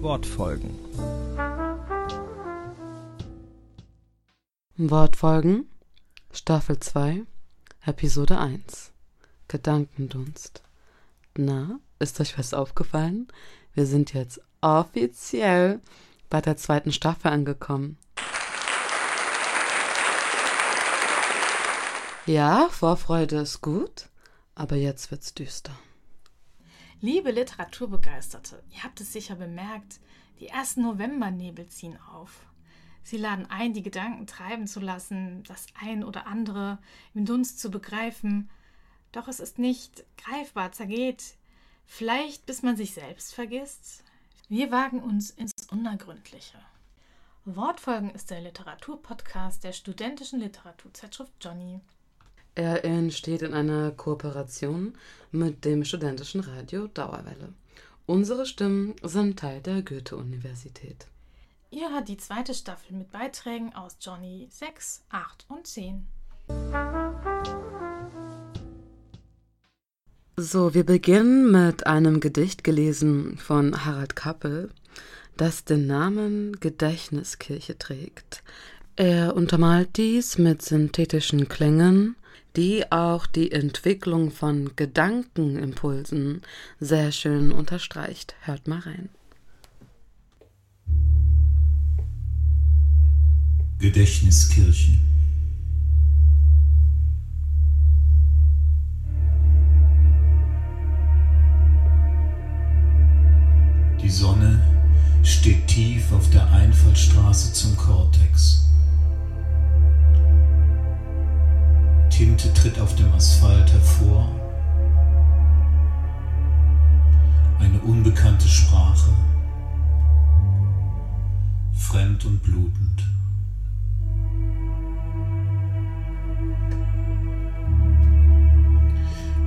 Wortfolgen. Wortfolgen Staffel 2 Episode 1 Gedankendunst. Na, ist euch was aufgefallen? Wir sind jetzt offiziell bei der zweiten Staffel angekommen. Ja, Vorfreude ist gut, aber jetzt wird's düster. Liebe Literaturbegeisterte, ihr habt es sicher bemerkt, die ersten Novembernebel ziehen auf. Sie laden ein, die Gedanken treiben zu lassen, das ein oder andere im Dunst zu begreifen. Doch es ist nicht greifbar, zergeht, vielleicht bis man sich selbst vergisst. Wir wagen uns ins Unergründliche. Wortfolgen ist der Literaturpodcast der studentischen Literaturzeitschrift Johnny. Er entsteht in einer Kooperation mit dem studentischen Radio Dauerwelle. Unsere Stimmen sind Teil der Goethe-Universität. Ihr hört die zweite Staffel mit Beiträgen aus Johnny 6, 8 und 10. So, wir beginnen mit einem Gedicht gelesen von Harald Kappel, das den Namen Gedächtniskirche trägt. Er untermalt dies mit synthetischen Klängen, die auch die Entwicklung von Gedankenimpulsen sehr schön unterstreicht. Hört mal rein. Gedächtniskirche Die Sonne steht tief auf der Einfallstraße zum Kortex. Tinte tritt auf dem Asphalt hervor. Eine unbekannte Sprache, fremd und blutend.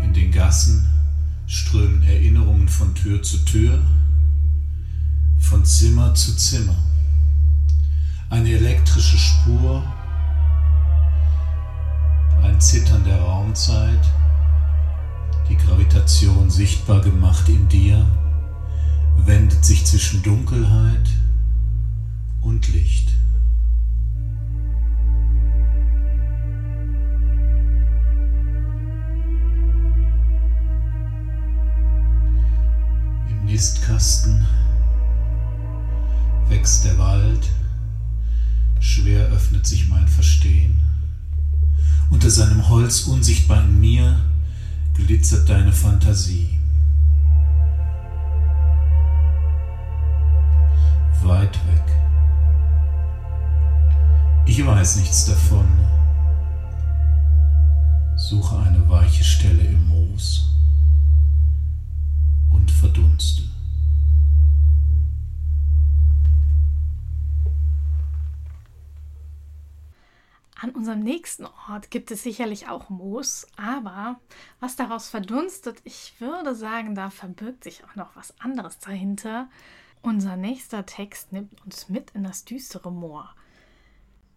In den Gassen strömen Erinnerungen von Tür zu Tür, von Zimmer zu Zimmer. Eine elektrische Spur ein Zittern der Raumzeit, die Gravitation sichtbar gemacht in dir, wendet sich zwischen Dunkelheit und Licht. Im Nistkasten wächst der Wald, schwer öffnet sich mein Verstehen. Unter seinem Holz unsichtbar in mir glitzert deine Fantasie. Weit weg. Ich weiß nichts davon. Suche eine weiche Stelle im Moos und verdunste. An unserem nächsten Ort gibt es sicherlich auch Moos, aber was daraus verdunstet, ich würde sagen, da verbirgt sich auch noch was anderes dahinter. Unser nächster Text nimmt uns mit in das düstere Moor.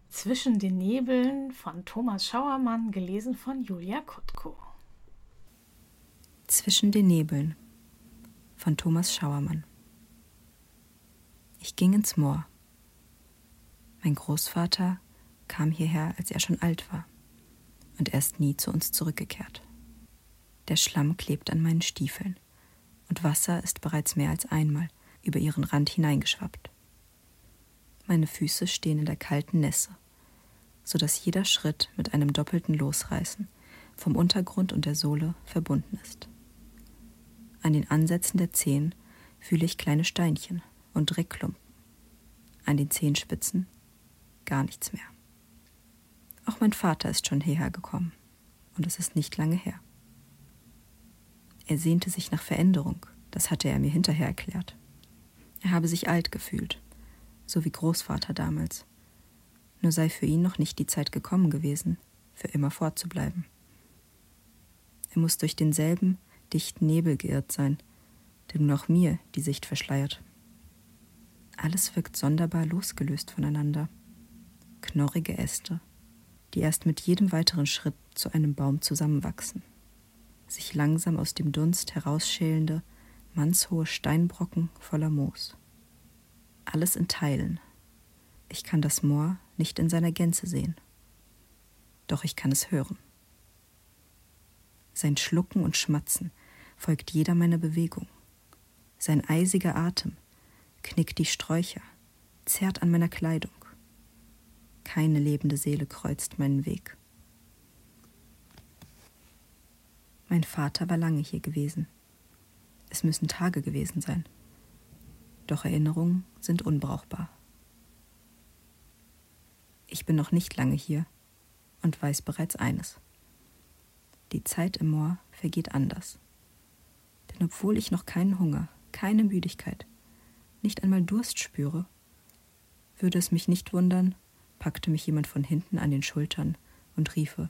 Zwischen den Nebeln von Thomas Schauermann, gelesen von Julia Kutko. Zwischen den Nebeln von Thomas Schauermann. Ich ging ins Moor. Mein Großvater kam hierher, als er schon alt war, und er ist nie zu uns zurückgekehrt. Der Schlamm klebt an meinen Stiefeln, und Wasser ist bereits mehr als einmal über ihren Rand hineingeschwappt. Meine Füße stehen in der kalten Nässe, so dass jeder Schritt mit einem doppelten Losreißen vom Untergrund und der Sohle verbunden ist. An den Ansätzen der Zehen fühle ich kleine Steinchen und Dreckklumpen. An den Zehenspitzen gar nichts mehr. Auch mein Vater ist schon hierher gekommen, und es ist nicht lange her. Er sehnte sich nach Veränderung, das hatte er mir hinterher erklärt. Er habe sich alt gefühlt, so wie Großvater damals. Nur sei für ihn noch nicht die Zeit gekommen gewesen, für immer fortzubleiben. Er muss durch denselben dichten Nebel geirrt sein, der nun auch mir die Sicht verschleiert. Alles wirkt sonderbar losgelöst voneinander. Knorrige Äste, die erst mit jedem weiteren Schritt zu einem Baum zusammenwachsen. Sich langsam aus dem Dunst herausschälende, mannshohe Steinbrocken voller Moos. alles in Teilen. Ich kann das Moor nicht in seiner Gänze sehen. Doch ich kann es hören. Sein Schlucken und Schmatzen folgt jeder meiner Bewegung. Sein eisiger Atem knickt die Sträucher, zerrt an meiner Kleidung. Keine lebende Seele kreuzt meinen Weg. Mein Vater war lange hier gewesen. Es müssen Tage gewesen sein. Doch Erinnerungen sind unbrauchbar. Ich bin noch nicht lange hier und weiß bereits eines. Die Zeit im Moor vergeht anders. Denn obwohl ich noch keinen Hunger, keine Müdigkeit, nicht einmal Durst spüre, würde es mich nicht wundern, packte mich jemand von hinten an den Schultern und riefe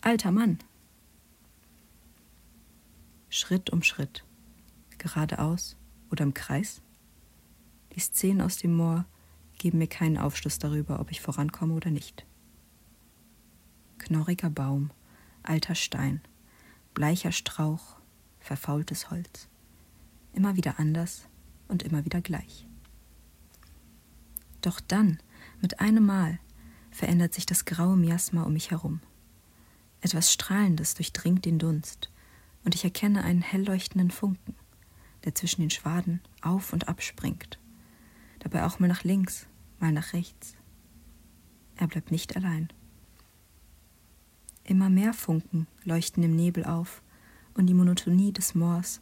Alter Mann. Schritt um Schritt, geradeaus oder im Kreis. Die Szenen aus dem Moor geben mir keinen Aufschluss darüber, ob ich vorankomme oder nicht. Knorriger Baum, alter Stein, bleicher Strauch, verfaultes Holz. Immer wieder anders und immer wieder gleich. Doch dann, mit einem Mal, verändert sich das graue Miasma um mich herum. Etwas Strahlendes durchdringt den Dunst, und ich erkenne einen hell leuchtenden Funken, der zwischen den Schwaden auf und ab springt, dabei auch mal nach links, mal nach rechts. Er bleibt nicht allein. Immer mehr Funken leuchten im Nebel auf, und die Monotonie des Moors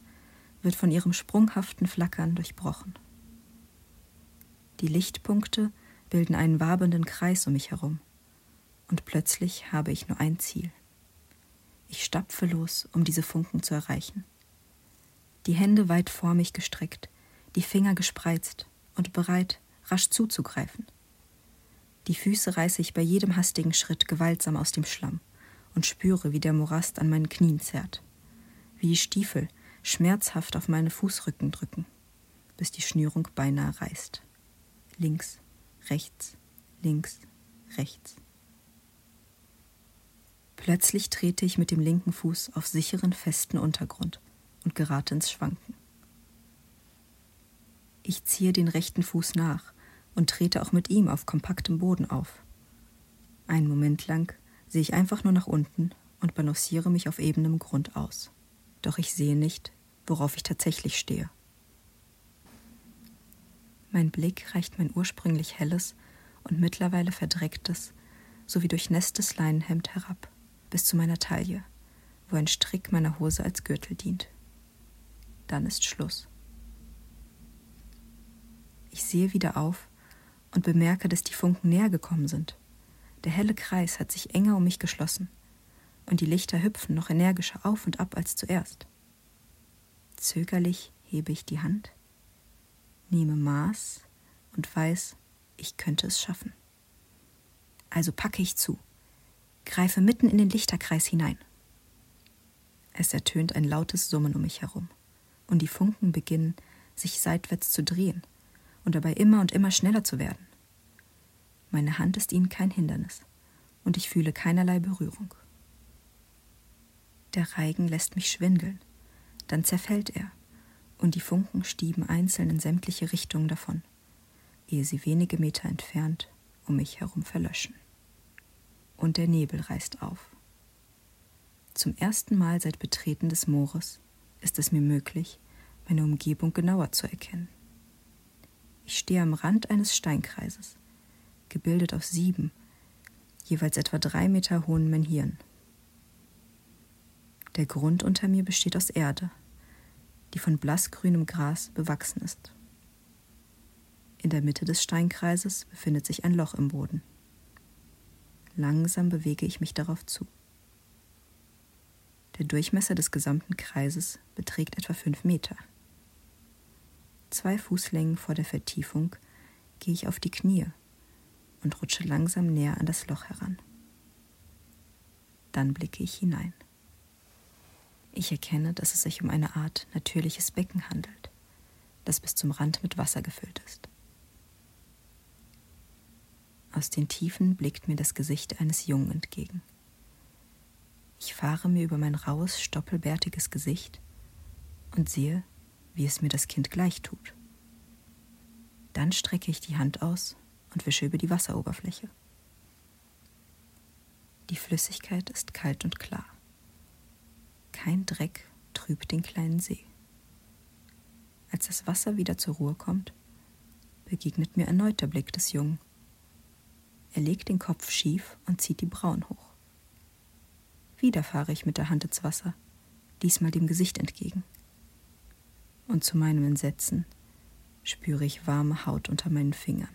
wird von ihrem sprunghaften Flackern durchbrochen. Die Lichtpunkte bilden einen wabenden Kreis um mich herum, und plötzlich habe ich nur ein Ziel. Ich stapfe los, um diese Funken zu erreichen. Die Hände weit vor mich gestreckt, die Finger gespreizt und bereit, rasch zuzugreifen. Die Füße reiße ich bei jedem hastigen Schritt gewaltsam aus dem Schlamm und spüre, wie der Morast an meinen Knien zerrt, wie die Stiefel schmerzhaft auf meine Fußrücken drücken, bis die Schnürung beinahe reißt. Links, rechts, links, rechts. Plötzlich trete ich mit dem linken Fuß auf sicheren, festen Untergrund und gerate ins Schwanken. Ich ziehe den rechten Fuß nach und trete auch mit ihm auf kompaktem Boden auf. Einen Moment lang sehe ich einfach nur nach unten und balanciere mich auf ebenem Grund aus. Doch ich sehe nicht, worauf ich tatsächlich stehe. Mein Blick reicht mein ursprünglich helles und mittlerweile verdrecktes sowie durchnässtes Leinenhemd herab bis zu meiner Taille, wo ein Strick meiner Hose als Gürtel dient. Dann ist Schluss. Ich sehe wieder auf und bemerke, dass die Funken näher gekommen sind. Der helle Kreis hat sich enger um mich geschlossen, und die Lichter hüpfen noch energischer auf und ab als zuerst. Zögerlich hebe ich die Hand, nehme Maß und weiß, ich könnte es schaffen. Also packe ich zu, greife mitten in den Lichterkreis hinein. Es ertönt ein lautes Summen um mich herum, und die Funken beginnen, sich seitwärts zu drehen und dabei immer und immer schneller zu werden. Meine Hand ist ihnen kein Hindernis, und ich fühle keinerlei Berührung. Der Reigen lässt mich schwindeln, dann zerfällt er, und die Funken stieben einzeln in sämtliche Richtungen davon, ehe sie wenige Meter entfernt um mich herum verlöschen. Und der Nebel reißt auf. Zum ersten Mal seit Betreten des Moores ist es mir möglich, meine Umgebung genauer zu erkennen. Ich stehe am Rand eines Steinkreises, gebildet aus sieben, jeweils etwa drei Meter hohen Menhiren. Der Grund unter mir besteht aus Erde, die von blassgrünem Gras bewachsen ist. In der Mitte des Steinkreises befindet sich ein Loch im Boden. Langsam bewege ich mich darauf zu. Der Durchmesser des gesamten Kreises beträgt etwa fünf Meter. Zwei Fußlängen vor der Vertiefung gehe ich auf die Knie und rutsche langsam näher an das Loch heran. Dann blicke ich hinein. Ich erkenne, dass es sich um eine Art natürliches Becken handelt, das bis zum Rand mit Wasser gefüllt ist. Aus den Tiefen blickt mir das Gesicht eines Jungen entgegen. Ich fahre mir über mein raues, stoppelbärtiges Gesicht und sehe, wie es mir das Kind gleich tut. Dann strecke ich die Hand aus und wische über die Wasseroberfläche. Die Flüssigkeit ist kalt und klar. Kein Dreck trübt den kleinen See. Als das Wasser wieder zur Ruhe kommt, begegnet mir erneut der Blick des Jungen. Er legt den Kopf schief und zieht die Brauen hoch. Wieder fahre ich mit der Hand ins Wasser, diesmal dem Gesicht entgegen. Und zu meinem Entsetzen spüre ich warme Haut unter meinen Fingern,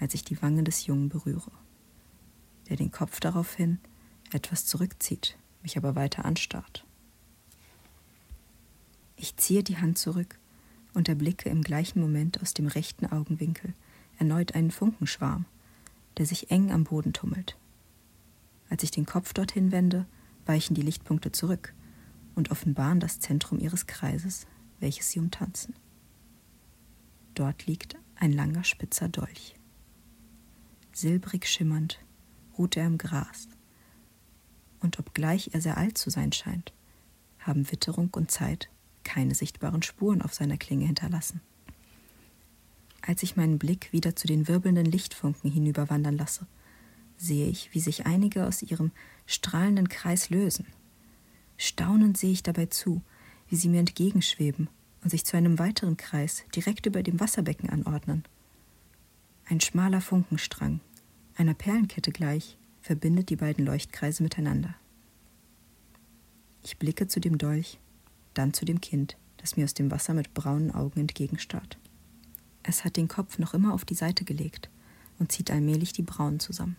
als ich die Wange des Jungen berühre, der den Kopf daraufhin etwas zurückzieht, mich aber weiter anstarrt. Ich ziehe die Hand zurück und erblicke im gleichen Moment aus dem rechten Augenwinkel erneut einen Funkenschwarm, der sich eng am Boden tummelt. Als ich den Kopf dorthin wende, weichen die Lichtpunkte zurück und offenbaren das Zentrum ihres Kreises, welches sie umtanzen. Dort liegt ein langer spitzer Dolch. Silbrig schimmernd ruht er im Gras, und obgleich er sehr alt zu sein scheint, haben Witterung und Zeit keine sichtbaren Spuren auf seiner Klinge hinterlassen. Als ich meinen Blick wieder zu den wirbelnden Lichtfunken hinüberwandern lasse, sehe ich, wie sich einige aus ihrem strahlenden Kreis lösen. Staunend sehe ich dabei zu, wie sie mir entgegenschweben und sich zu einem weiteren Kreis direkt über dem Wasserbecken anordnen. Ein schmaler Funkenstrang, einer Perlenkette gleich, verbindet die beiden Leuchtkreise miteinander. Ich blicke zu dem Dolch, dann zu dem Kind, das mir aus dem Wasser mit braunen Augen entgegenstarrt. Es hat den Kopf noch immer auf die Seite gelegt und zieht allmählich die Brauen zusammen.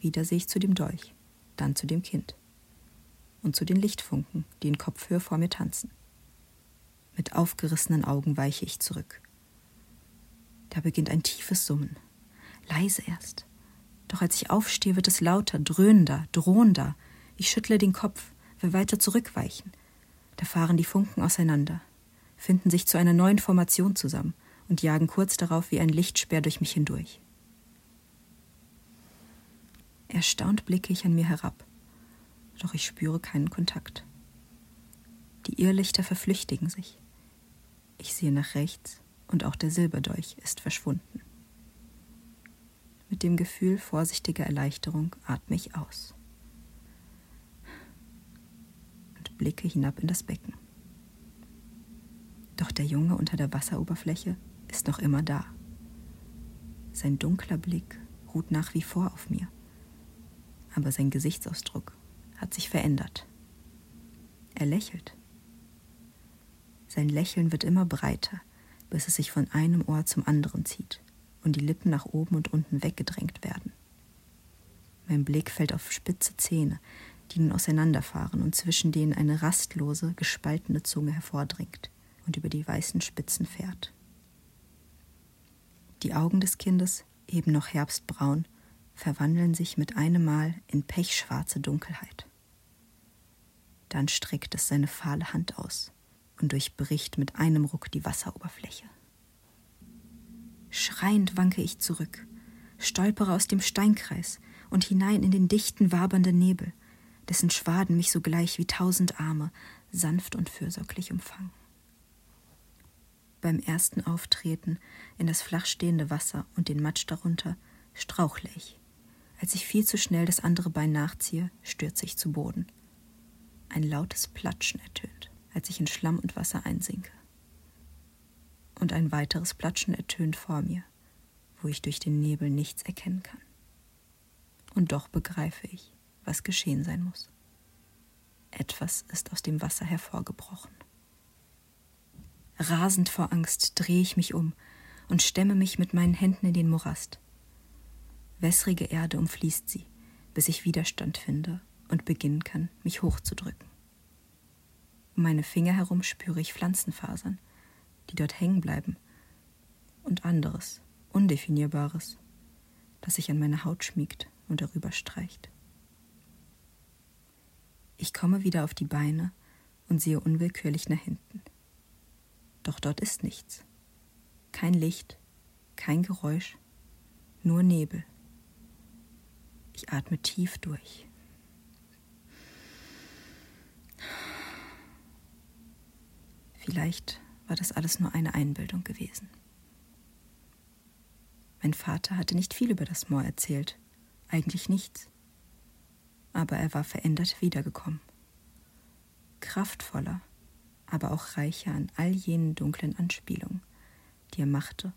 Wieder sehe ich zu dem Dolch, dann zu dem Kind und zu den Lichtfunken, die in Kopfhöhe vor mir tanzen. Mit aufgerissenen Augen weiche ich zurück. Da beginnt ein tiefes Summen, leise erst. Doch als ich aufstehe, wird es lauter, dröhnender, drohender. Ich schüttle den Kopf, will weiter zurückweichen, da fahren die Funken auseinander, finden sich zu einer neuen Formation zusammen und jagen kurz darauf wie ein Lichtspeer durch mich hindurch. Erstaunt blicke ich an mir herab, doch ich spüre keinen Kontakt. Die Irrlichter verflüchtigen sich. Ich sehe nach rechts und auch der Silberdolch ist verschwunden. Mit dem Gefühl vorsichtiger Erleichterung atme ich aus blicke hinab in das Becken. Doch der Junge unter der Wasseroberfläche ist noch immer da. Sein dunkler Blick ruht nach wie vor auf mir, aber sein Gesichtsausdruck hat sich verändert. Er lächelt. Sein Lächeln wird immer breiter, bis es sich von einem Ohr zum anderen zieht und die Lippen nach oben und unten weggedrängt werden. Mein Blick fällt auf spitze Zähne, die nun auseinanderfahren und zwischen denen eine rastlose, gespaltene Zunge hervordringt und über die weißen Spitzen fährt. Die Augen des Kindes, eben noch herbstbraun, verwandeln sich mit einem Mal in pechschwarze Dunkelheit. Dann streckt es seine fahle Hand aus und durchbricht mit einem Ruck die Wasseroberfläche. Schreiend wanke ich zurück, stolpere aus dem Steinkreis und hinein in den dichten, wabernden Nebel, dessen Schwaden mich sogleich wie tausend Arme sanft und fürsorglich umfangen. Beim ersten Auftreten in das flachstehende Wasser und den Matsch darunter strauchle ich. Als ich viel zu schnell das andere Bein nachziehe, stürze ich zu Boden. Ein lautes Platschen ertönt, als ich in Schlamm und Wasser einsinke. Und ein weiteres Platschen ertönt vor mir, wo ich durch den Nebel nichts erkennen kann. Und doch begreife ich, was geschehen sein muss. Etwas ist aus dem Wasser hervorgebrochen. Rasend vor Angst drehe ich mich um und stemme mich mit meinen Händen in den Morast. Wässrige Erde umfließt sie, bis ich Widerstand finde und beginnen kann, mich hochzudrücken. Um meine Finger herum spüre ich Pflanzenfasern, die dort hängen bleiben, und anderes, Undefinierbares, das sich an meine Haut schmiegt und darüber streicht. Ich komme wieder auf die Beine und sehe unwillkürlich nach hinten. Doch dort ist nichts. Kein Licht, kein Geräusch, nur Nebel. Ich atme tief durch. Vielleicht war das alles nur eine Einbildung gewesen. Mein Vater hatte nicht viel über das Moor erzählt, eigentlich nichts. Aber er war verändert wiedergekommen. Kraftvoller, aber auch reicher an all jenen dunklen Anspielungen, die er machte,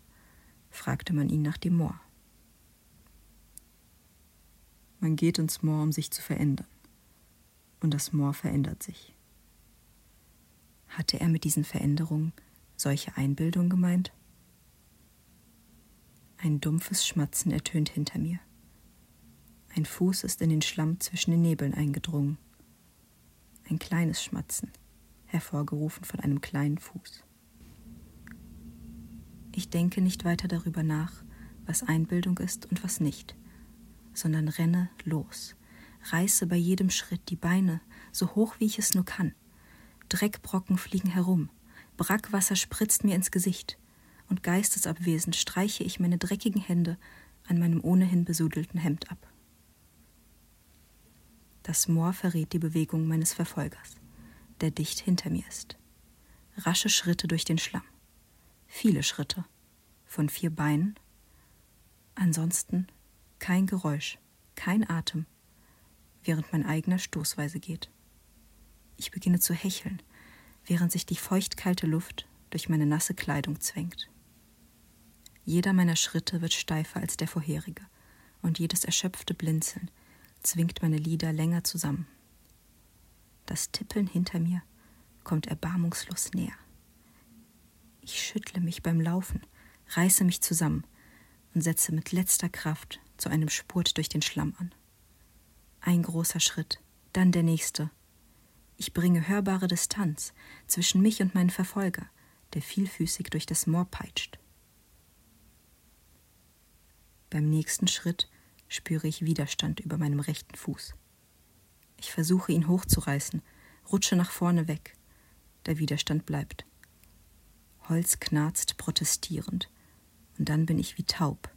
fragte man ihn nach dem Moor. Man geht ins Moor, um sich zu verändern. Und das Moor verändert sich. Hatte er mit diesen Veränderungen solche Einbildung gemeint? Ein dumpfes Schmatzen ertönt hinter mir. Ein Fuß ist in den Schlamm zwischen den Nebeln eingedrungen. Ein kleines Schmatzen, hervorgerufen von einem kleinen Fuß. Ich denke nicht weiter darüber nach, was Einbildung ist und was nicht, sondern renne los, reiße bei jedem Schritt die Beine so hoch wie ich es nur kann. Dreckbrocken fliegen herum, Brackwasser spritzt mir ins Gesicht, und geistesabwesend streiche ich meine dreckigen Hände an meinem ohnehin besudelten Hemd ab. Das Moor verrät die Bewegung meines Verfolgers, der dicht hinter mir ist. Rasche Schritte durch den Schlamm. Viele Schritte. Von vier Beinen. Ansonsten kein Geräusch, kein Atem, während mein eigener stoßweise geht. Ich beginne zu hecheln, während sich die feuchtkalte Luft durch meine nasse Kleidung zwängt. Jeder meiner Schritte wird steifer als der vorherige, und jedes erschöpfte Blinzeln zwingt meine Lider länger zusammen. Das Tippeln hinter mir kommt erbarmungslos näher. Ich schüttle mich beim Laufen, reiße mich zusammen und setze mit letzter Kraft zu einem Spurt durch den Schlamm an. Ein großer Schritt, dann der nächste, ich bringe hörbare Distanz zwischen mich und meinen Verfolger, der vielfüßig durch das Moor peitscht. Beim nächsten Schritt spüre ich Widerstand über meinem rechten Fuß. Ich versuche ihn hochzureißen, rutsche nach vorne weg. Der Widerstand bleibt. Holz knarzt protestierend, und dann bin ich wie taub,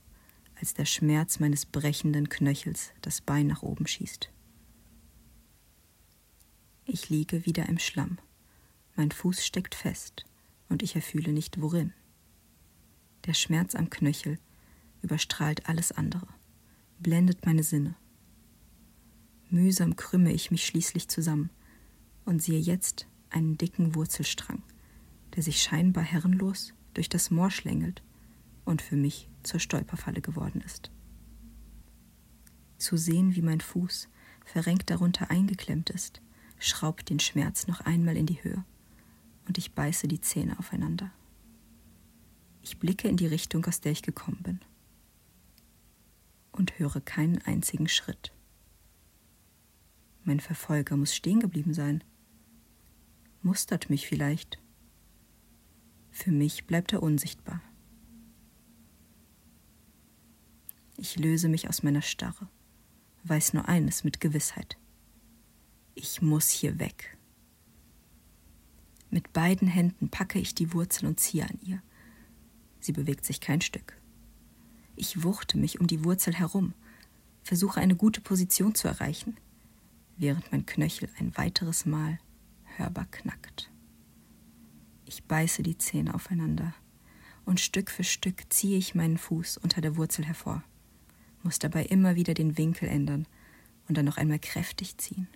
als der Schmerz meines brechenden Knöchels das Bein nach oben schießt. Ich liege wieder im Schlamm. Mein Fuß steckt fest und ich erfühle nicht worin. Der Schmerz am Knöchel überstrahlt alles andere, blendet meine Sinne. Mühsam krümme ich mich schließlich zusammen und sehe jetzt einen dicken Wurzelstrang, der sich scheinbar herrenlos durch das Moor schlängelt und für mich zur Stolperfalle geworden ist. Zu sehen, wie mein Fuß verrenkt darunter eingeklemmt ist, schraubt den Schmerz noch einmal in die Höhe und ich beiße die Zähne aufeinander. Ich blicke in die Richtung, aus der ich gekommen bin und höre keinen einzigen Schritt. Mein Verfolger muss stehen geblieben sein. Mustert mich vielleicht. Für mich bleibt er unsichtbar. Ich löse mich aus meiner Starre, weiß nur eines mit Gewissheit. Ich muss hier weg. Mit beiden Händen packe ich die Wurzel und ziehe an ihr. Sie bewegt sich kein Stück. Ich wuchte mich um die Wurzel herum, versuche eine gute Position zu erreichen, während mein Knöchel ein weiteres Mal hörbar knackt. Ich beiße die Zähne aufeinander und Stück für Stück ziehe ich meinen Fuß unter der Wurzel hervor, muss dabei immer wieder den Winkel ändern und dann noch einmal kräftig ziehen.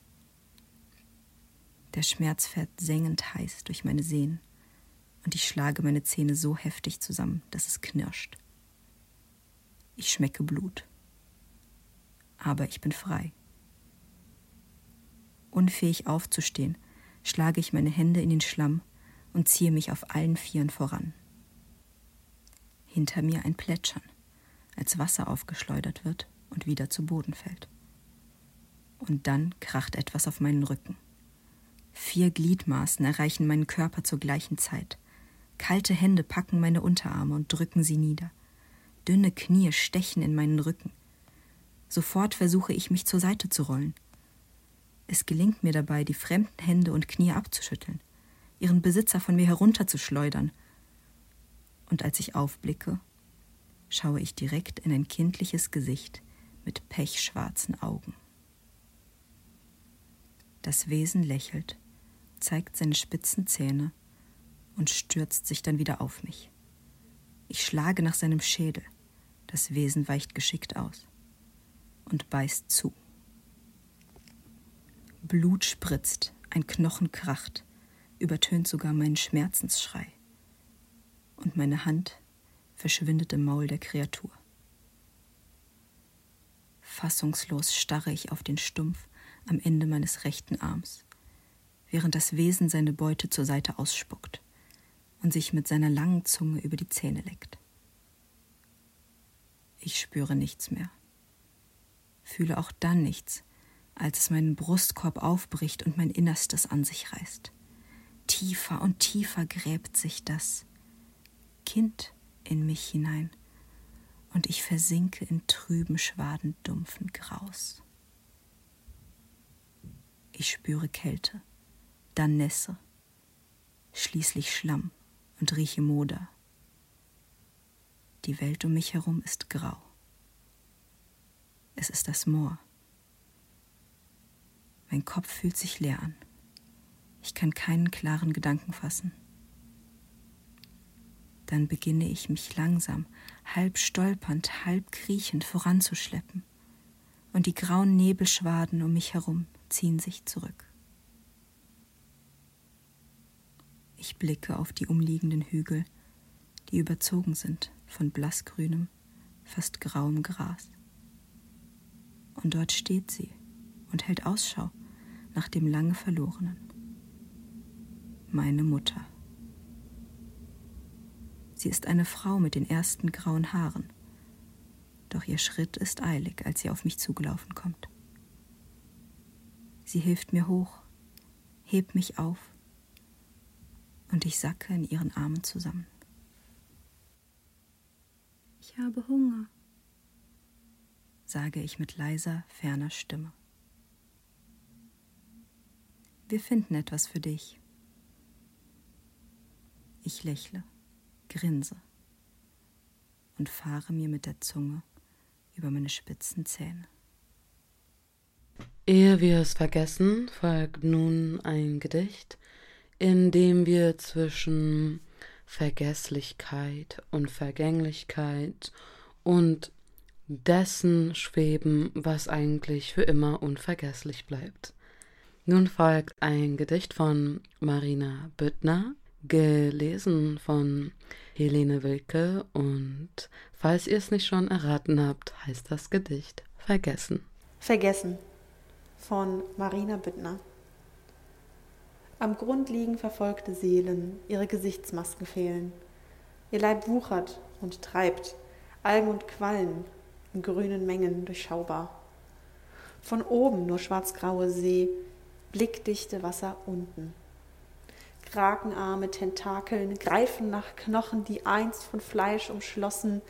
Der Schmerz fährt sengend heiß durch meine Sehnen und ich schlage meine Zähne so heftig zusammen, dass es knirscht. Ich schmecke Blut. Aber ich bin frei. Unfähig aufzustehen, schlage ich meine Hände in den Schlamm und ziehe mich auf allen Vieren voran. Hinter mir ein Plätschern, als Wasser aufgeschleudert wird und wieder zu Boden fällt. Und dann kracht etwas auf meinen Rücken. Vier Gliedmaßen erreichen meinen Körper zur gleichen Zeit. Kalte Hände packen meine Unterarme und drücken sie nieder. Dünne Knie stechen in meinen Rücken. Sofort versuche ich mich zur Seite zu rollen. Es gelingt mir dabei, die fremden Hände und Knie abzuschütteln, ihren Besitzer von mir herunterzuschleudern. Und als ich aufblicke, schaue ich direkt in ein kindliches Gesicht mit pechschwarzen Augen. Das Wesen lächelt zeigt seine spitzen Zähne und stürzt sich dann wieder auf mich. Ich schlage nach seinem Schädel. Das Wesen weicht geschickt aus und beißt zu. Blut spritzt, ein Knochen kracht, übertönt sogar meinen Schmerzensschrei. Und meine Hand verschwindet im Maul der Kreatur. Fassungslos starre ich auf den Stumpf am Ende meines rechten Arms, während das Wesen seine Beute zur Seite ausspuckt und sich mit seiner langen Zunge über die Zähne leckt. Ich spüre nichts mehr, fühle auch dann nichts, als es meinen Brustkorb aufbricht und mein Innerstes an sich reißt. Tiefer und tiefer gräbt sich das Kind in mich hinein, und ich versinke in trüben Schwaden dumpfen Graus. Ich spüre Kälte, dann Nässe, schließlich Schlamm und rieche Moder. Die Welt um mich herum ist grau. Es ist das Moor. Mein Kopf fühlt sich leer an. Ich kann keinen klaren Gedanken fassen. Dann beginne ich mich langsam, halb stolpernd, halb kriechend voranzuschleppen, und die grauen Nebelschwaden um mich herum ziehen sich zurück. Ich blicke auf die umliegenden Hügel, die überzogen sind von blassgrünem, fast grauem Gras. Und dort steht sie und hält Ausschau nach dem lange Verlorenen. Meine Mutter. Sie ist eine Frau mit den ersten grauen Haaren, doch ihr Schritt ist eilig, als sie auf mich zugelaufen kommt. Sie hilft mir hoch, hebt mich auf, und ich sacke in ihren Armen zusammen. Ich habe Hunger, sage ich mit leiser, ferner Stimme. Wir finden etwas für dich. Ich lächle, grinse und fahre mir mit der Zunge über meine spitzen Zähne. Ehe wir es vergessen, folgt nun ein Gedicht, in dem wir zwischen Vergesslichkeit und Vergänglichkeit und dessen schweben, was eigentlich für immer unvergesslich bleibt. Nun folgt ein Gedicht von Marina Büttner, gelesen von Helene Wilke und falls ihr es nicht schon erraten habt, heißt das Gedicht Vergessen. Vergessen von Marina Büttner. Am Grund liegen verfolgte Seelen, ihre Gesichtsmasken fehlen. Ihr Leib wuchert und treibt, Algen und Quallen in grünen Mengen durchschaubar. Von oben nur schwarzgraue See, blickdichte Wasser unten. Krakenarme, Tentakeln greifen nach Knochen, die einst von Fleisch umschlossen,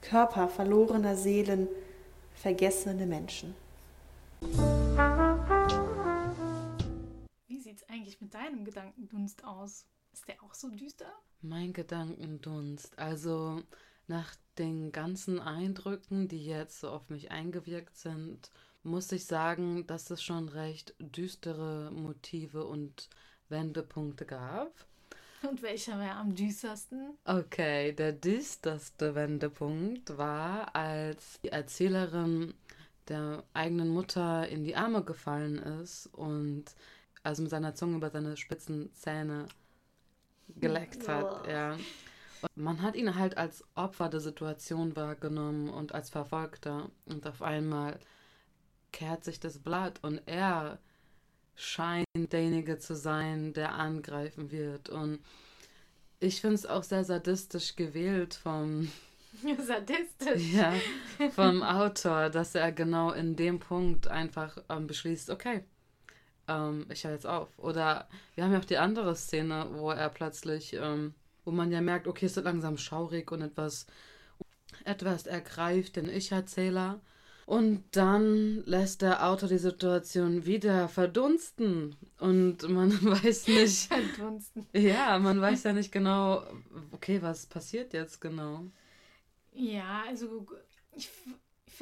Körper verlorener Seelen, vergessene Menschen. Wie sieht's eigentlich mit deinem Gedankendunst aus? Ist der auch so düster? Mein Gedankendunst. Also nach den ganzen Eindrücken, die jetzt so auf mich eingewirkt sind, muss ich sagen, dass es schon recht düstere Motive und Wendepunkte gab. Und welcher war am düstersten? Okay, der düsterste Wendepunkt war, als die Erzählerin der eigenen Mutter in die Arme gefallen ist und also mit seiner Zunge über seine spitzen Zähne geleckt hat. Ja. Und man hat ihn halt als Opfer der Situation wahrgenommen und als Verfolgter. Und auf einmal kehrt sich das Blatt und er scheint derjenige zu sein, der angreifen wird. Und ich finde es auch sehr sadistisch gewählt vom Sadistisch. Ja, vom Autor, dass er genau in dem Punkt einfach ähm, beschließt, okay, ähm, ich höre jetzt auf. Oder wir haben ja auch die andere Szene, wo er plötzlich, ähm, wo man ja merkt, okay, es wird langsam schaurig und etwas, etwas ergreift den Ich-Erzähler. Und dann lässt der Autor die Situation wieder verdunsten. Und man weiß nicht. Verdunsten. Ja, man weiß ja nicht genau, okay, was passiert jetzt genau. Ja, also ich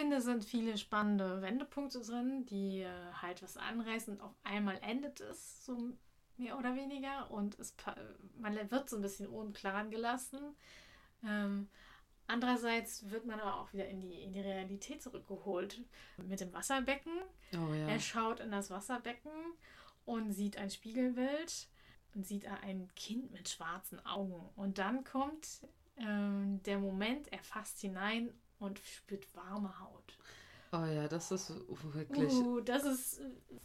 finde, sind viele spannende Wendepunkte drin, die äh, halt was anreißen und auf einmal endet es, so mehr oder weniger. Und es, man wird so ein bisschen unklaren gelassen. Ähm, Andererseits wird man aber auch wieder in die, in die Realität zurückgeholt mit dem Wasserbecken. Oh ja. Er schaut in das Wasserbecken und sieht ein Spiegelbild und sieht ein Kind mit schwarzen Augen. Und dann kommt ähm, der Moment, er fasst hinein und spürt warme Haut. Oh ja, das ist wirklich. Uh, das ist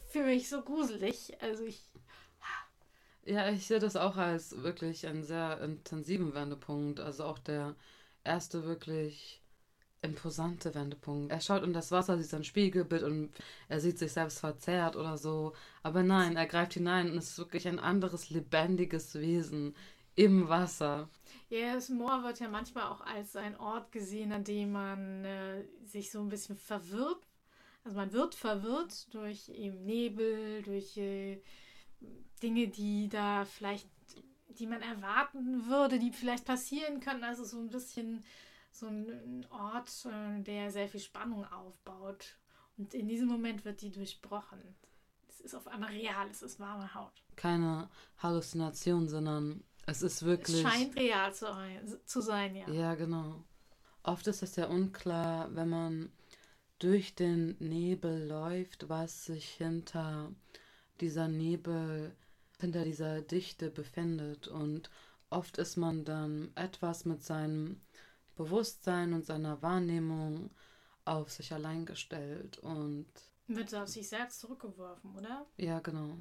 für mich so gruselig. Also ich. Ja, ich sehe das auch als wirklich einen sehr intensiven Wendepunkt. Also auch der erste wirklich imposante Wendepunkt. Er schaut in das Wasser, sieht sein Spiegelbild und er sieht sich selbst verzerrt oder so. Aber nein, er greift hinein und es ist wirklich ein anderes lebendiges Wesen im Wasser. Ja, das Moor wird ja manchmal auch als ein Ort gesehen, an dem man äh, sich so ein bisschen verwirrt. Also man wird verwirrt durch eben Nebel, durch äh, Dinge, die da vielleicht, die man erwarten würde, die vielleicht passieren könnten. Also so ein bisschen so ein Ort, äh, der sehr viel Spannung aufbaut. Und in diesem Moment wird die durchbrochen. Es ist auf einmal real, es ist warme Haut. Keine Halluzination, sondern es ist wirklich. Es scheint real zu, zu sein, ja. Ja, genau. Oft ist es ja unklar, wenn man durch den Nebel läuft, was sich hinter dieser Nebel, hinter dieser Dichte befindet. Und oft ist man dann etwas mit seinem Bewusstsein und seiner Wahrnehmung auf sich allein gestellt und. Wird auf sich selbst zurückgeworfen, oder? Ja, genau.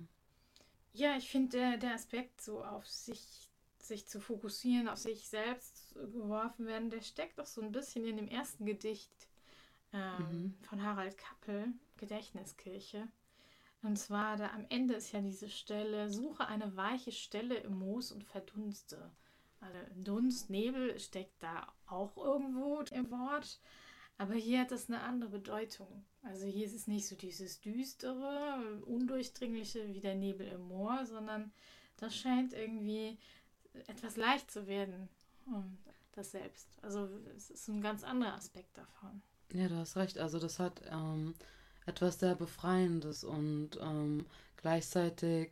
Ja, ich finde, der, der Aspekt, so auf sich sich zu fokussieren, auf sich selbst geworfen werden, der steckt doch so ein bisschen in dem ersten Gedicht ähm, mhm. von Harald Kappel, Gedächtniskirche. Und zwar, da am Ende ist ja diese Stelle, suche eine weiche Stelle im Moos und verdunste. Also Dunst, Nebel steckt da auch irgendwo im Wort. Aber hier hat es eine andere Bedeutung. Also hier ist es nicht so dieses düstere, undurchdringliche wie der Nebel im Moor, sondern das scheint irgendwie etwas leicht zu werden, um das selbst. Also es ist ein ganz anderer Aspekt davon. Ja, du hast recht. Also das hat ähm, etwas sehr Befreiendes und ähm, gleichzeitig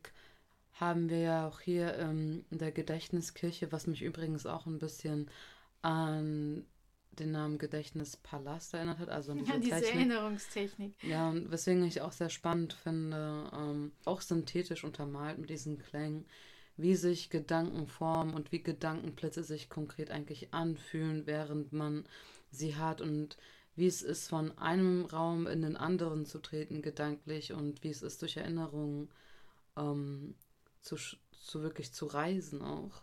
haben wir ja auch hier ähm, in der Gedächtniskirche, was mich übrigens auch ein bisschen an den Namen Gedächtnispalast erinnert hat, also an diese, ja, diese Technik. Erinnerungstechnik. Ja, und weswegen ich auch sehr spannend finde, ähm, auch synthetisch untermalt mit diesen Klängen, wie sich Gedanken formen und wie Gedankenblitze sich konkret eigentlich anfühlen, während man sie hat und wie es ist, von einem Raum in den anderen zu treten, gedanklich und wie es ist, durch Erinnerungen ähm, zu, zu wirklich zu reisen auch.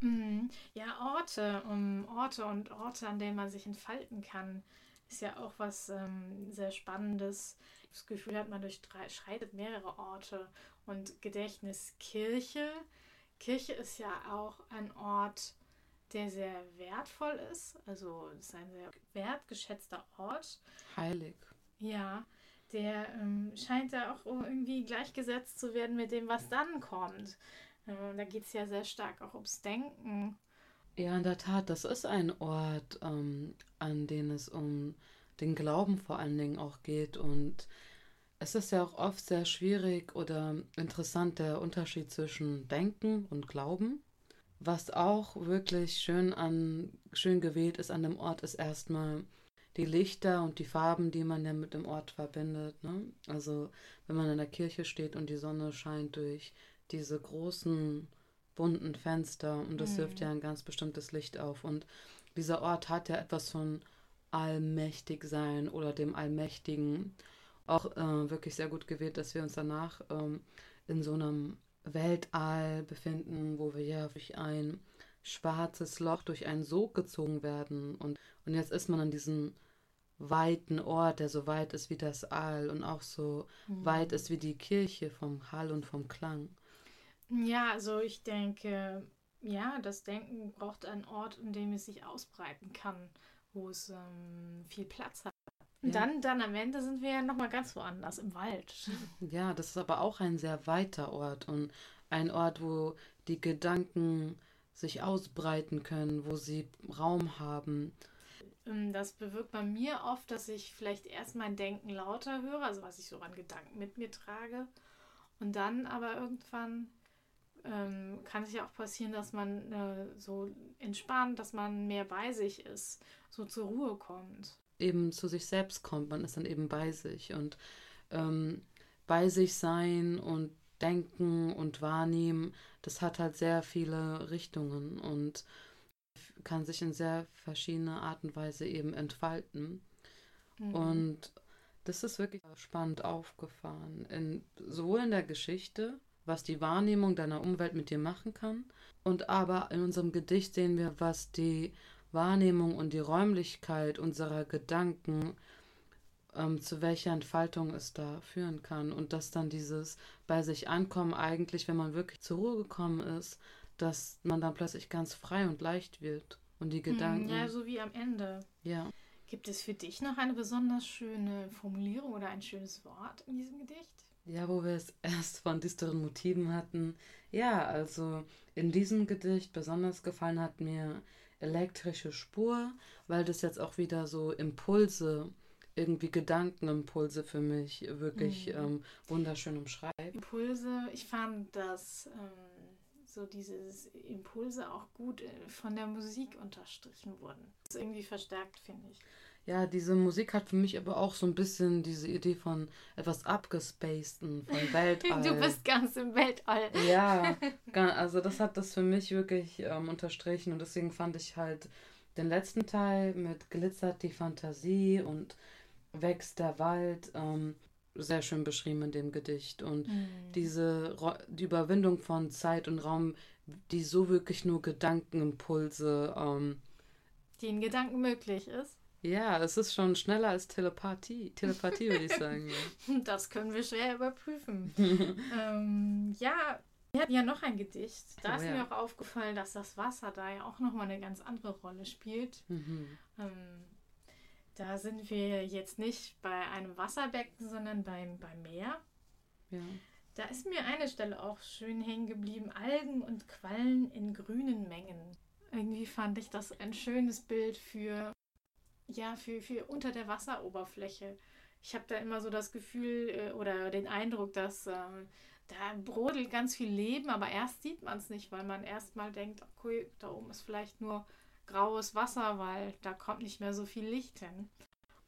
Mhm. Ja, Orte, um Orte und Orte, an denen man sich entfalten kann, ist ja auch was ähm, sehr Spannendes. Das Gefühl hat, man durchschreitet mehrere Orte und Gedächtniskirche. Kirche ist ja auch ein Ort, der sehr wertvoll ist. Also es ist ein sehr wertgeschätzter Ort. Heilig. Ja, der ähm, scheint ja auch irgendwie gleichgesetzt zu werden mit dem, was dann kommt. Ähm, da geht es ja sehr stark auch ums Denken. Ja, in der Tat, das ist ein Ort, ähm, an dem es um den Glauben vor allen Dingen auch geht. Und es ist ja auch oft sehr schwierig oder interessant der Unterschied zwischen Denken und Glauben. Was auch wirklich schön an schön gewählt ist an dem Ort, ist erstmal die Lichter und die Farben, die man ja mit dem Ort verbindet. Ne? Also wenn man in der Kirche steht und die Sonne scheint durch diese großen bunten Fenster und das mhm. wirft ja ein ganz bestimmtes Licht auf. Und dieser Ort hat ja etwas von allmächtig sein oder dem Allmächtigen. Auch äh, wirklich sehr gut gewählt, dass wir uns danach ähm, in so einem Weltall befinden, wo wir ja durch ein schwarzes Loch, durch einen Sog gezogen werden. Und, und jetzt ist man an diesem weiten Ort, der so weit ist wie das All und auch so mhm. weit ist wie die Kirche vom Hall und vom Klang. Ja, also ich denke, ja, das Denken braucht einen Ort, in dem es sich ausbreiten kann, wo es ähm, viel Platz hat. Und ja. dann, dann am Ende sind wir ja nochmal ganz woanders, im Wald. Ja, das ist aber auch ein sehr weiter Ort und ein Ort, wo die Gedanken sich ausbreiten können, wo sie Raum haben. Ähm, das bewirkt bei mir oft, dass ich vielleicht erst mein Denken lauter höre, also was ich so an Gedanken mit mir trage, und dann aber irgendwann ähm, kann es ja auch passieren, dass man äh, so entspannt, dass man mehr bei sich ist, so zur Ruhe kommt. Eben zu sich selbst kommt, man ist dann eben bei sich und ähm, bei sich sein und denken und wahrnehmen, das hat halt sehr viele Richtungen und kann sich in sehr verschiedene Art und Weise eben entfalten. Mhm. Und das ist wirklich spannend aufgefahren. In, sowohl in der Geschichte, was die Wahrnehmung deiner Umwelt mit dir machen kann, und aber in unserem Gedicht sehen wir, was die Wahrnehmung und die Räumlichkeit unserer Gedanken, ähm, zu welcher Entfaltung es da führen kann. Und dass dann dieses bei sich ankommen eigentlich, wenn man wirklich zur Ruhe gekommen ist, dass man dann plötzlich ganz frei und leicht wird. Und die hm, Gedanken. Ja, so wie am Ende. Ja. Gibt es für dich noch eine besonders schöne Formulierung oder ein schönes Wort in diesem Gedicht? Ja, wo wir es erst von düsteren Motiven hatten. Ja, also in diesem Gedicht besonders gefallen hat mir elektrische Spur, weil das jetzt auch wieder so Impulse, irgendwie Gedankenimpulse für mich wirklich mhm. ähm, wunderschön umschreibt. Impulse, ich fand das ähm, so diese Impulse auch gut äh, von der Musik unterstrichen wurden. Das ist irgendwie verstärkt, finde ich. Ja, diese Musik hat für mich aber auch so ein bisschen diese Idee von etwas abgespaceden, von Weltall. du bist ganz im Weltall. Ja, also das hat das für mich wirklich ähm, unterstrichen und deswegen fand ich halt den letzten Teil mit glitzert die Fantasie und wächst der Wald ähm, sehr schön beschrieben in dem Gedicht. Und mhm. diese die Überwindung von Zeit und Raum, die so wirklich nur Gedankenimpulse. Ähm, die in Gedanken möglich ist. Ja, es ist schon schneller als Telepathie. Telepathie würde ich sagen. Ja. Das können wir schwer überprüfen. ähm, ja, wir hatten ja noch ein Gedicht. Da oh, ist ja. mir auch aufgefallen, dass das Wasser da ja auch nochmal eine ganz andere Rolle spielt. Mhm. Ähm, da sind wir jetzt nicht bei einem Wasserbecken, sondern beim, beim Meer. Ja. Da ist mir eine Stelle auch schön hängen geblieben. Algen und Quallen in grünen Mengen. Irgendwie fand ich das ein schönes Bild für, ja, für, für unter der Wasseroberfläche. Ich habe da immer so das Gefühl äh, oder den Eindruck, dass ähm, da brodelt ganz viel Leben, aber erst sieht man es nicht, weil man erst mal denkt, okay, da oben ist vielleicht nur graues Wasser, weil da kommt nicht mehr so viel Licht hin.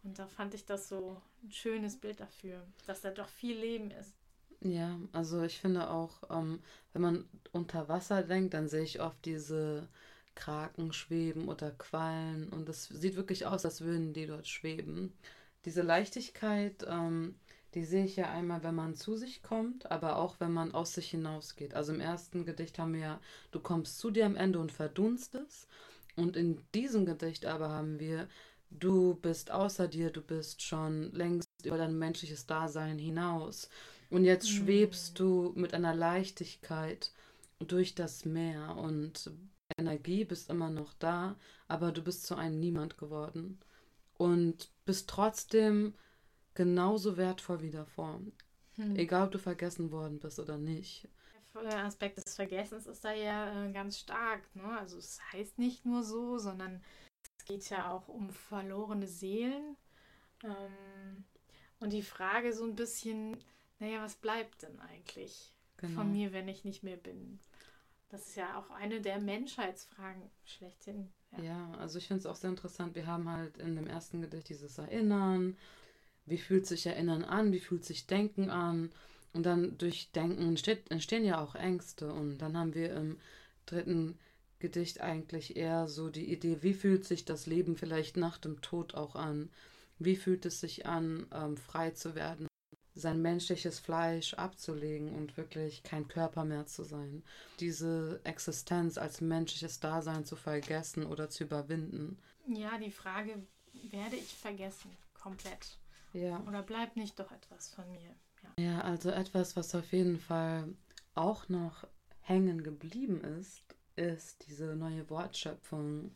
Und da fand ich das so ein schönes Bild dafür, dass da doch viel Leben ist. Ja, also ich finde auch, ähm, wenn man unter Wasser denkt, dann sehe ich oft diese Kraken schweben oder Quallen und es sieht wirklich aus, als würden die dort schweben. Diese Leichtigkeit, ähm, die sehe ich ja einmal, wenn man zu sich kommt, aber auch wenn man aus sich hinausgeht. Also im ersten Gedicht haben wir ja, du kommst zu dir am Ende und verdunstest. Und in diesem Gedicht aber haben wir, du bist außer dir, du bist schon längst über dein menschliches Dasein hinaus. Und jetzt mhm. schwebst du mit einer Leichtigkeit durch das Meer und Energie bist immer noch da, aber du bist zu einem Niemand geworden und bist trotzdem genauso wertvoll wie davor. Hm. Egal, ob du vergessen worden bist oder nicht. Der Aspekt des Vergessens ist da ja äh, ganz stark. Ne? Also es heißt nicht nur so, sondern es geht ja auch um verlorene Seelen. Ähm, und die Frage so ein bisschen, naja, was bleibt denn eigentlich genau. von mir, wenn ich nicht mehr bin? Das ist ja auch eine der Menschheitsfragen schlechthin. Ja, ja also ich finde es auch sehr interessant. Wir haben halt in dem ersten Gedicht dieses Erinnern. Wie fühlt sich Erinnern an? Wie fühlt sich Denken an? Und dann durch Denken entsteht, entstehen ja auch Ängste. Und dann haben wir im dritten Gedicht eigentlich eher so die Idee, wie fühlt sich das Leben vielleicht nach dem Tod auch an? Wie fühlt es sich an, ähm, frei zu werden, sein menschliches Fleisch abzulegen und wirklich kein Körper mehr zu sein? Diese Existenz als menschliches Dasein zu vergessen oder zu überwinden? Ja, die Frage, werde ich vergessen komplett? Ja. Oder bleibt nicht doch etwas von mir? Ja. ja, also etwas, was auf jeden Fall auch noch hängen geblieben ist, ist diese neue Wortschöpfung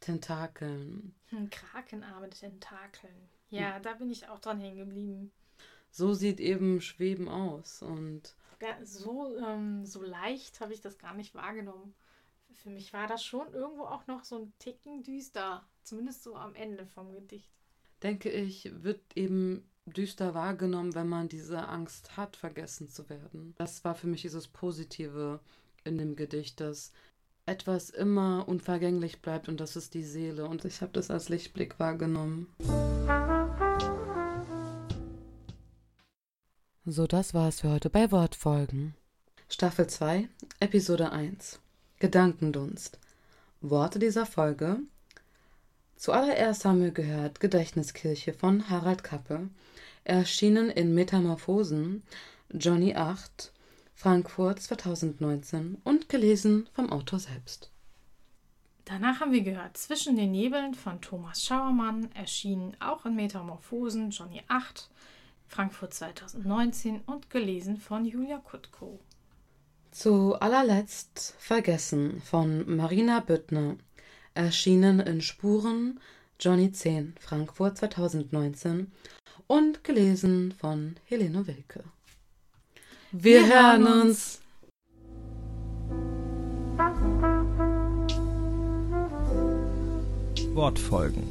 Tentakeln. Krakenarme, Tentakeln. Ja, da bin ich auch dran hängen geblieben. So sieht eben Schweben aus und ja, so, ähm, so leicht habe ich das gar nicht wahrgenommen. Für mich war das schon irgendwo auch noch so ein Ticken düster, zumindest so am Ende vom Gedicht denke ich, wird eben düster wahrgenommen, wenn man diese Angst hat, vergessen zu werden. Das war für mich dieses Positive in dem Gedicht, dass etwas immer unvergänglich bleibt und das ist die Seele. Und ich habe das als Lichtblick wahrgenommen. So, das war es für heute bei Wortfolgen. Staffel 2, Episode 1. Gedankendunst. Worte dieser Folge. Zuallererst haben wir gehört Gedächtniskirche von Harald Kappe, erschienen in Metamorphosen, Johnny 8, Frankfurt 2019 und gelesen vom Autor selbst. Danach haben wir gehört Zwischen den Nebeln von Thomas Schauermann, erschienen auch in Metamorphosen, Johnny 8, Frankfurt 2019 und gelesen von Julia Kutko. Zu allerletzt Vergessen von Marina Büttner, erschienen in Spuren Johnny 10, Frankfurt 2019 und gelesen von Helene Wilke. Wir, Wir hören uns! Wortfolgen